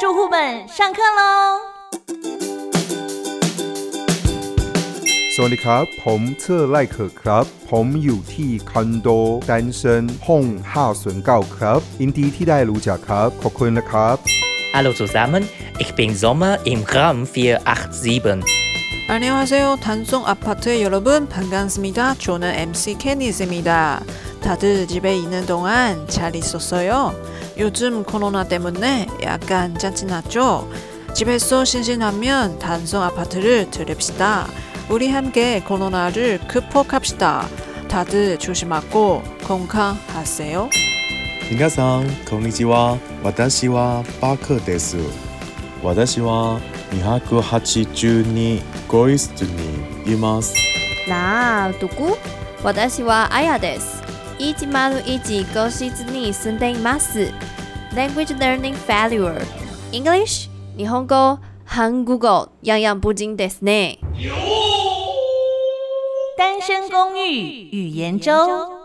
住户们上课喽！สวัสดีครับ ผมเชื่อไลคอร์ครับ ผมอยู่ที่คอนโดดันเซนห้องก้าครับยินดีที่ได้รู้จักครับ ขอบคุณนะครับ Hallo zusammen, ich bin Sommer im Raum 487. 안녕하세요. 단송 아파트 여러분 반갑습니다. 저는 MC 케니스입니다. 다들 집에 있는 동안 잘 있었어요? 요즘 코로나 때문에 약간 짜증났죠? 집에서 신신하면 단송 아파트를 들읍시다. 우리 함께 코로나를 극복합시다. 다들 조심하고 건강하세요. 皆さんこんにちは私はバクです私は 282号室にいますなあ、どこ私はあやです。101号室に住んでいます。Language Learning Failure English 日本語韓国語样样不精ですね。单身公寓语言周。